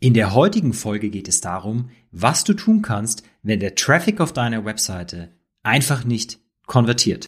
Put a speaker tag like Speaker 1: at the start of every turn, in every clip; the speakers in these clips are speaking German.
Speaker 1: In der heutigen Folge geht es darum, was du tun kannst, wenn der Traffic auf deiner Webseite einfach nicht konvertiert.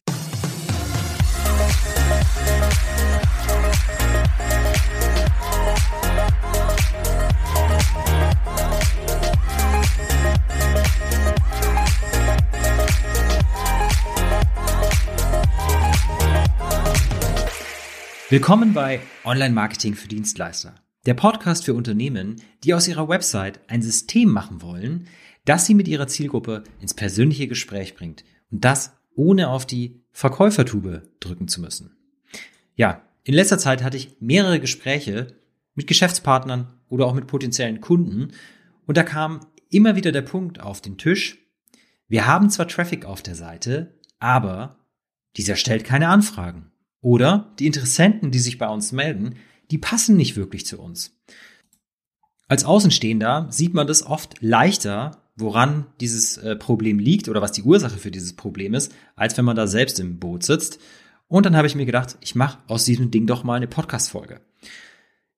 Speaker 1: Willkommen bei Online Marketing für Dienstleister. Der Podcast für Unternehmen, die aus ihrer Website ein System machen wollen, das sie mit ihrer Zielgruppe ins persönliche Gespräch bringt. Und das ohne auf die Verkäufertube drücken zu müssen. Ja, in letzter Zeit hatte ich mehrere Gespräche mit Geschäftspartnern oder auch mit potenziellen Kunden. Und da kam immer wieder der Punkt auf den Tisch. Wir haben zwar Traffic auf der Seite, aber dieser stellt keine Anfragen. Oder die Interessenten, die sich bei uns melden, die passen nicht wirklich zu uns. Als Außenstehender sieht man das oft leichter, woran dieses äh, Problem liegt oder was die Ursache für dieses Problem ist, als wenn man da selbst im Boot sitzt. Und dann habe ich mir gedacht, ich mache aus diesem Ding doch mal eine Podcast-Folge.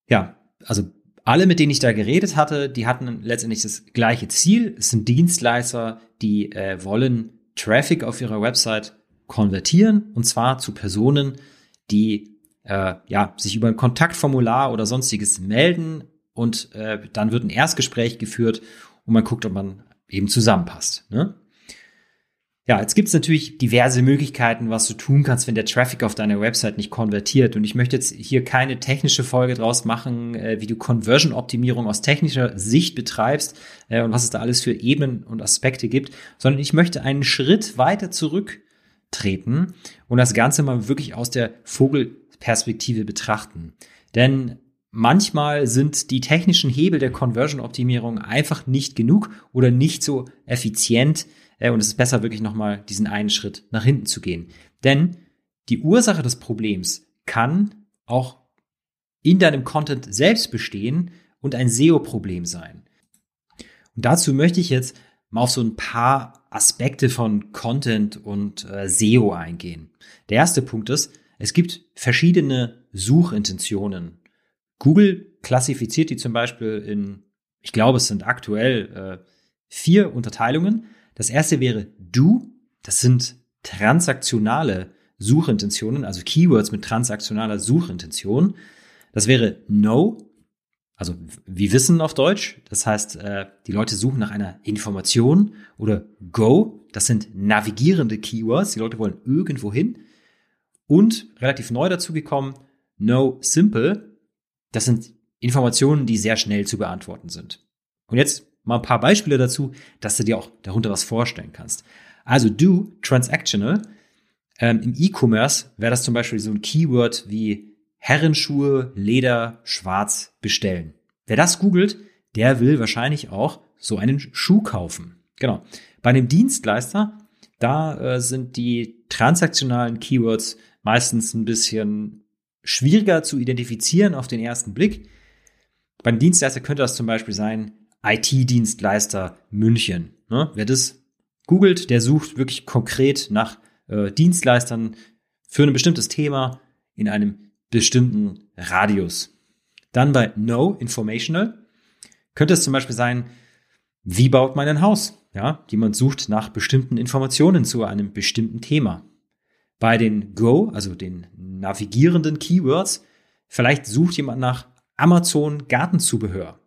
Speaker 1: Ja, also alle, mit denen ich da geredet hatte, die hatten letztendlich das gleiche Ziel. Es sind Dienstleister, die äh, wollen Traffic auf ihrer Website konvertieren und zwar zu Personen, die äh, ja, sich über ein Kontaktformular oder sonstiges melden und äh, dann wird ein Erstgespräch geführt und man guckt, ob man eben zusammenpasst. Ne? Ja, jetzt gibt es natürlich diverse Möglichkeiten, was du tun kannst, wenn der Traffic auf deiner Website nicht konvertiert. Und ich möchte jetzt hier keine technische Folge draus machen, äh, wie du Conversion-Optimierung aus technischer Sicht betreibst äh, und was es da alles für Ebenen und Aspekte gibt, sondern ich möchte einen Schritt weiter zurücktreten und das Ganze mal wirklich aus der Vogel Perspektive betrachten. Denn manchmal sind die technischen Hebel der Conversion-Optimierung einfach nicht genug oder nicht so effizient. Äh, und es ist besser, wirklich nochmal diesen einen Schritt nach hinten zu gehen. Denn die Ursache des Problems kann auch in deinem Content selbst bestehen und ein SEO-Problem sein. Und dazu möchte ich jetzt mal auf so ein paar Aspekte von Content und äh, SEO eingehen. Der erste Punkt ist, es gibt verschiedene Suchintentionen. Google klassifiziert die zum Beispiel in, ich glaube, es sind aktuell äh, vier Unterteilungen. Das erste wäre Do. Das sind transaktionale Suchintentionen, also Keywords mit transaktionaler Suchintention. Das wäre No, also wie Wissen auf Deutsch. Das heißt, äh, die Leute suchen nach einer Information oder Go. Das sind navigierende Keywords. Die Leute wollen irgendwo hin. Und relativ neu dazugekommen, No Simple. Das sind Informationen, die sehr schnell zu beantworten sind. Und jetzt mal ein paar Beispiele dazu, dass du dir auch darunter was vorstellen kannst. Also Do Transactional. Ähm, Im E-Commerce wäre das zum Beispiel so ein Keyword wie Herrenschuhe, Leder, Schwarz bestellen. Wer das googelt, der will wahrscheinlich auch so einen Schuh kaufen. Genau. Bei einem Dienstleister, da äh, sind die transaktionalen Keywords meistens ein bisschen schwieriger zu identifizieren auf den ersten Blick. Beim Dienstleister könnte das zum Beispiel sein, IT-Dienstleister München. Ne? Wer das googelt, der sucht wirklich konkret nach äh, Dienstleistern für ein bestimmtes Thema in einem bestimmten Radius. Dann bei No Informational könnte es zum Beispiel sein, wie baut man ein Haus? Ja, jemand sucht nach bestimmten Informationen zu einem bestimmten Thema. Bei den Go, also den navigierenden Keywords, vielleicht sucht jemand nach Amazon Gartenzubehör.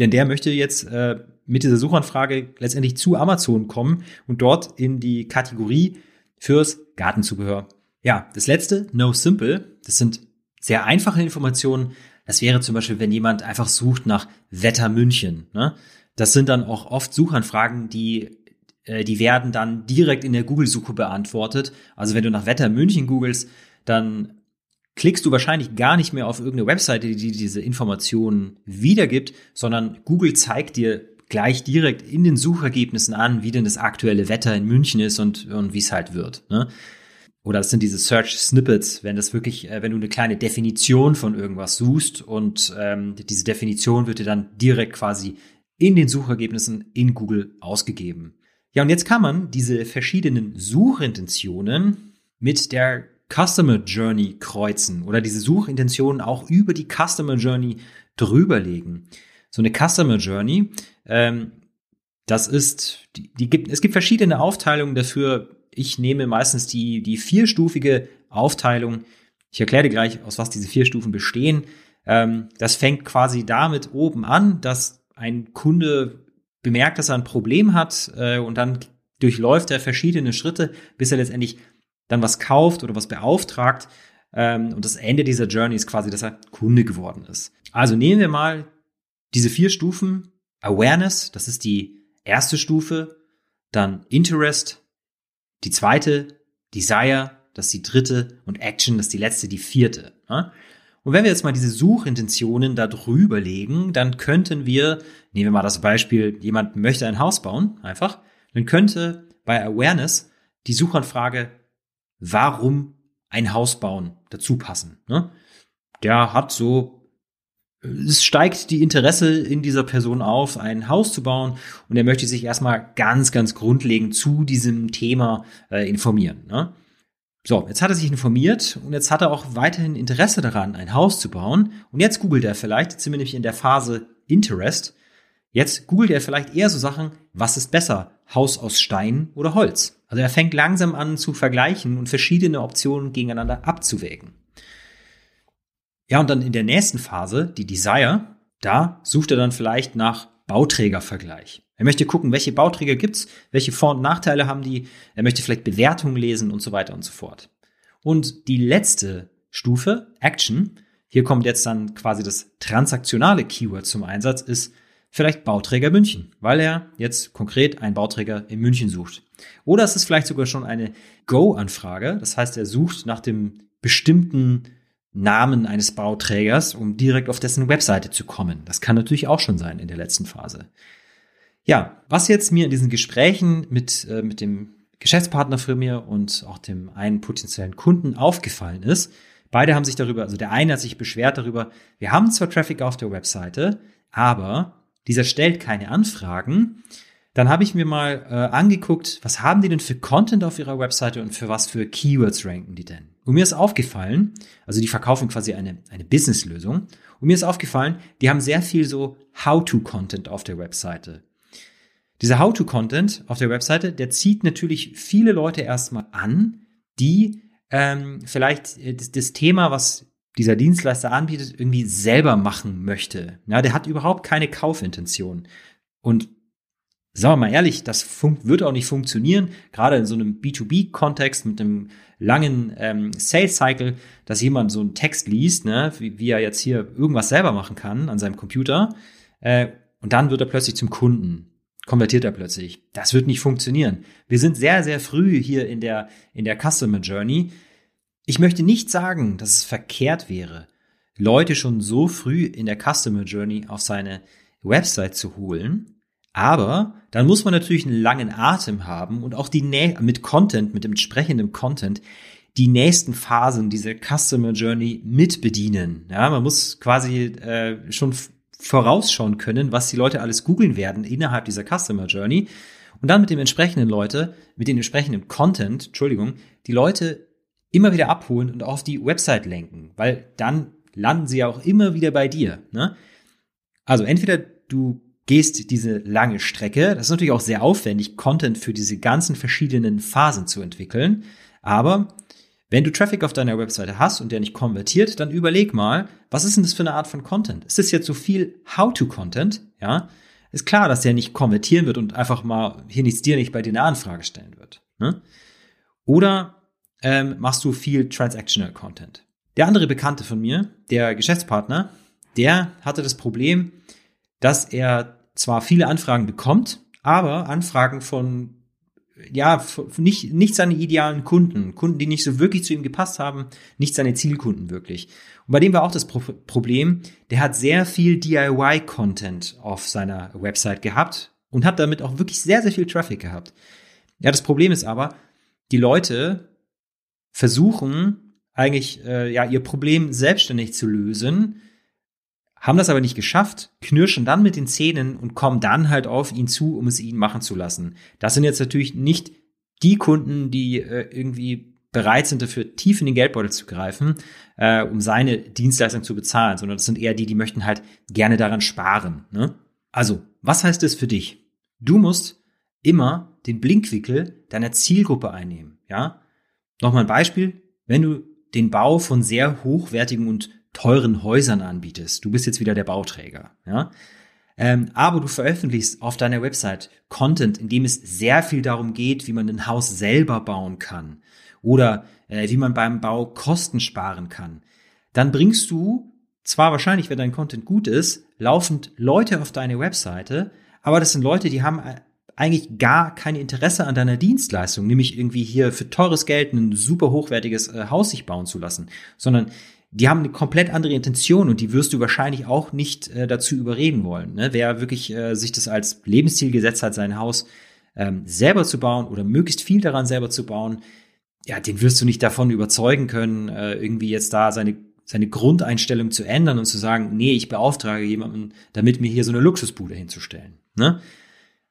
Speaker 1: Denn der möchte jetzt äh, mit dieser Suchanfrage letztendlich zu Amazon kommen und dort in die Kategorie fürs Gartenzubehör. Ja, das letzte, No Simple, das sind sehr einfache Informationen. Das wäre zum Beispiel, wenn jemand einfach sucht nach Wetter München. Ne? Das sind dann auch oft Suchanfragen, die die werden dann direkt in der Google-Suche beantwortet. Also wenn du nach Wetter München googelst, dann klickst du wahrscheinlich gar nicht mehr auf irgendeine Webseite, die diese Informationen wiedergibt, sondern Google zeigt dir gleich direkt in den Suchergebnissen an, wie denn das aktuelle Wetter in München ist und, und wie es halt wird. Ne? Oder das sind diese Search Snippets, wenn das wirklich, äh, wenn du eine kleine Definition von irgendwas suchst und ähm, diese Definition wird dir dann direkt quasi in den Suchergebnissen in Google ausgegeben. Ja, und jetzt kann man diese verschiedenen Suchintentionen mit der Customer Journey kreuzen oder diese Suchintentionen auch über die Customer Journey drüberlegen. so eine Customer Journey. Ähm, das ist, die, die gibt, es gibt verschiedene Aufteilungen dafür. Ich nehme meistens die, die vierstufige Aufteilung. Ich erkläre dir gleich, aus was diese vier Stufen bestehen. Ähm, das fängt quasi damit oben an, dass ein Kunde bemerkt, dass er ein Problem hat äh, und dann durchläuft er verschiedene Schritte, bis er letztendlich dann was kauft oder was beauftragt. Ähm, und das Ende dieser Journey ist quasi, dass er Kunde geworden ist. Also nehmen wir mal diese vier Stufen. Awareness, das ist die erste Stufe. Dann Interest, die zweite. Desire, das ist die dritte. Und Action, das ist die letzte, die vierte. Und wenn wir jetzt mal diese Suchintentionen da drüber legen, dann könnten wir, nehmen wir mal das Beispiel, jemand möchte ein Haus bauen, einfach, dann könnte bei Awareness die Suchanfrage, warum ein Haus bauen, dazu passen. Ne? Der hat so es steigt die Interesse in dieser Person auf, ein Haus zu bauen und er möchte sich erstmal ganz, ganz grundlegend zu diesem Thema äh, informieren. Ne? So, jetzt hat er sich informiert und jetzt hat er auch weiterhin Interesse daran, ein Haus zu bauen. Und jetzt googelt er vielleicht, jetzt sind wir nämlich in der Phase Interest, jetzt googelt er vielleicht eher so Sachen, was ist besser, Haus aus Stein oder Holz? Also er fängt langsam an zu vergleichen und verschiedene Optionen gegeneinander abzuwägen. Ja, und dann in der nächsten Phase, die Desire, da sucht er dann vielleicht nach Bauträgervergleich. Er möchte gucken, welche Bauträger gibt's, welche Vor- und Nachteile haben die. Er möchte vielleicht Bewertungen lesen und so weiter und so fort. Und die letzte Stufe, Action, hier kommt jetzt dann quasi das transaktionale Keyword zum Einsatz, ist vielleicht Bauträger München, weil er jetzt konkret einen Bauträger in München sucht. Oder es ist vielleicht sogar schon eine Go-Anfrage, das heißt, er sucht nach dem bestimmten Namen eines Bauträgers, um direkt auf dessen Webseite zu kommen. Das kann natürlich auch schon sein in der letzten Phase. Ja, was jetzt mir in diesen Gesprächen mit, äh, mit dem Geschäftspartner für mir und auch dem einen potenziellen Kunden aufgefallen ist, beide haben sich darüber, also der eine hat sich beschwert darüber, wir haben zwar Traffic auf der Webseite, aber dieser stellt keine Anfragen. Dann habe ich mir mal äh, angeguckt, was haben die denn für Content auf ihrer Webseite und für was für Keywords ranken die denn? Und mir ist aufgefallen, also die verkaufen quasi eine, eine Business-Lösung. Und mir ist aufgefallen, die haben sehr viel so How-to-Content auf der Webseite. Dieser How-to-Content auf der Webseite, der zieht natürlich viele Leute erstmal an, die ähm, vielleicht äh, das, das Thema, was dieser Dienstleister anbietet, irgendwie selber machen möchte. Ja, der hat überhaupt keine Kaufintention. Und sagen wir mal ehrlich, das wird auch nicht funktionieren, gerade in so einem B2B-Kontext mit einem langen ähm, Sales-Cycle, dass jemand so einen Text liest, ne, wie, wie er jetzt hier irgendwas selber machen kann an seinem Computer, äh, und dann wird er plötzlich zum Kunden konvertiert er plötzlich. Das wird nicht funktionieren. Wir sind sehr, sehr früh hier in der, in der Customer Journey. Ich möchte nicht sagen, dass es verkehrt wäre, Leute schon so früh in der Customer Journey auf seine Website zu holen. Aber dann muss man natürlich einen langen Atem haben und auch die Nä mit Content, mit entsprechendem Content, die nächsten Phasen dieser Customer Journey mit bedienen. Ja, man muss quasi äh, schon vorausschauen können, was die Leute alles googeln werden innerhalb dieser Customer Journey und dann mit dem entsprechenden Leute, mit dem entsprechenden Content, Entschuldigung, die Leute immer wieder abholen und auf die Website lenken, weil dann landen sie ja auch immer wieder bei dir. Ne? Also entweder du gehst diese lange Strecke, das ist natürlich auch sehr aufwendig, Content für diese ganzen verschiedenen Phasen zu entwickeln, aber wenn du Traffic auf deiner Webseite hast und der nicht konvertiert, dann überleg mal, was ist denn das für eine Art von Content? Ist das jetzt so viel How-to-Content? Ja, ist klar, dass der nicht konvertieren wird und einfach mal hier nichts dir nicht bei dir eine Anfrage stellen wird. Ne? Oder ähm, machst du viel Transactional Content? Der andere Bekannte von mir, der Geschäftspartner, der hatte das Problem, dass er zwar viele Anfragen bekommt, aber Anfragen von ja, nicht, nicht seine idealen Kunden, Kunden, die nicht so wirklich zu ihm gepasst haben, nicht seine Zielkunden wirklich. Und bei dem war auch das Pro Problem, der hat sehr viel DIY-Content auf seiner Website gehabt und hat damit auch wirklich sehr, sehr viel Traffic gehabt. Ja, das Problem ist aber, die Leute versuchen eigentlich äh, ja ihr Problem selbstständig zu lösen, haben das aber nicht geschafft, knirschen dann mit den Zähnen und kommen dann halt auf ihn zu, um es ihn machen zu lassen. Das sind jetzt natürlich nicht die Kunden, die äh, irgendwie bereit sind, dafür tief in den Geldbeutel zu greifen, äh, um seine Dienstleistung zu bezahlen, sondern das sind eher die, die möchten halt gerne daran sparen. Ne? Also, was heißt das für dich? Du musst immer den Blinkwinkel deiner Zielgruppe einnehmen. Ja? Nochmal ein Beispiel. Wenn du den Bau von sehr hochwertigen und teuren Häusern anbietest, du bist jetzt wieder der Bauträger, ja, ähm, aber du veröffentlichst auf deiner Website Content, in dem es sehr viel darum geht, wie man ein Haus selber bauen kann oder äh, wie man beim Bau Kosten sparen kann, dann bringst du zwar wahrscheinlich, wenn dein Content gut ist, laufend Leute auf deine Webseite, aber das sind Leute, die haben äh, eigentlich gar kein Interesse an deiner Dienstleistung, nämlich irgendwie hier für teures Geld ein super hochwertiges äh, Haus sich bauen zu lassen, sondern die haben eine komplett andere Intention und die wirst du wahrscheinlich auch nicht äh, dazu überreden wollen. Ne? Wer wirklich äh, sich das als Lebensziel gesetzt hat, sein Haus ähm, selber zu bauen oder möglichst viel daran selber zu bauen, ja, den wirst du nicht davon überzeugen können, äh, irgendwie jetzt da seine seine Grundeinstellung zu ändern und zu sagen, nee, ich beauftrage jemanden, damit mir hier so eine Luxusbude hinzustellen. Ne?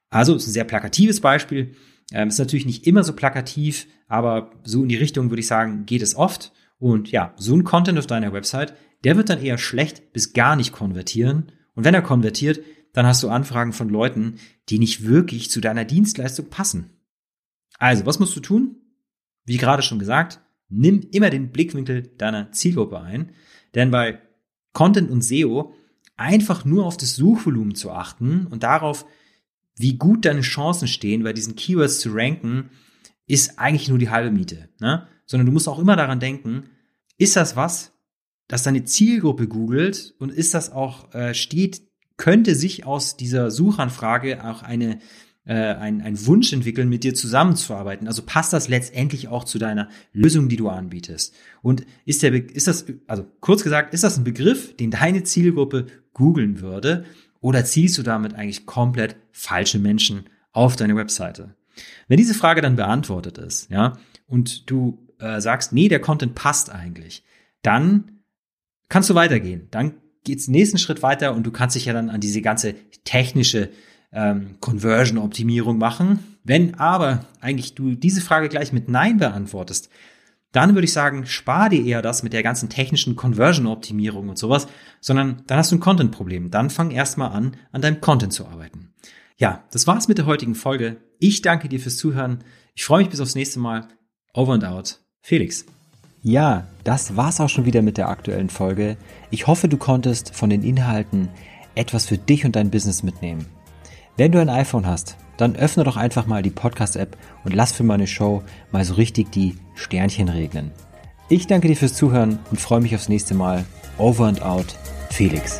Speaker 1: Also ist ein sehr plakatives Beispiel. Ähm, ist natürlich nicht immer so plakativ, aber so in die Richtung würde ich sagen, geht es oft. Und ja, so ein Content auf deiner Website, der wird dann eher schlecht bis gar nicht konvertieren. Und wenn er konvertiert, dann hast du Anfragen von Leuten, die nicht wirklich zu deiner Dienstleistung passen. Also, was musst du tun? Wie gerade schon gesagt, nimm immer den Blickwinkel deiner Zielgruppe ein, denn bei Content und SEO einfach nur auf das Suchvolumen zu achten und darauf, wie gut deine Chancen stehen, bei diesen Keywords zu ranken, ist eigentlich nur die halbe Miete. Ne? Sondern du musst auch immer daran denken, ist das was, das deine Zielgruppe googelt und ist das auch, äh, steht, könnte sich aus dieser Suchanfrage auch eine äh, ein, ein Wunsch entwickeln, mit dir zusammenzuarbeiten. Also passt das letztendlich auch zu deiner Lösung, die du anbietest. Und ist der, ist das, also kurz gesagt, ist das ein Begriff, den deine Zielgruppe googeln würde? Oder ziehst du damit eigentlich komplett falsche Menschen auf deine Webseite? Wenn diese Frage dann beantwortet ist, ja, und du äh, sagst, nee, der Content passt eigentlich, dann kannst du weitergehen. Dann geht's nächsten Schritt weiter und du kannst dich ja dann an diese ganze technische ähm, Conversion-Optimierung machen. Wenn aber eigentlich du diese Frage gleich mit Nein beantwortest, dann würde ich sagen, spar dir eher das mit der ganzen technischen Conversion-Optimierung und sowas, sondern dann hast du ein Content-Problem. Dann fang erstmal an, an deinem Content zu arbeiten. Ja, das war's mit der heutigen Folge. Ich danke dir fürs Zuhören. Ich freue mich bis aufs nächste Mal. Over and out. Felix.
Speaker 2: Ja, das war's auch schon wieder mit der aktuellen Folge. Ich hoffe, du konntest von den Inhalten etwas für dich und dein Business mitnehmen. Wenn du ein iPhone hast, dann öffne doch einfach mal die Podcast-App und lass für meine Show mal so richtig die Sternchen regnen. Ich danke dir fürs Zuhören und freue mich aufs nächste Mal. Over and out, Felix.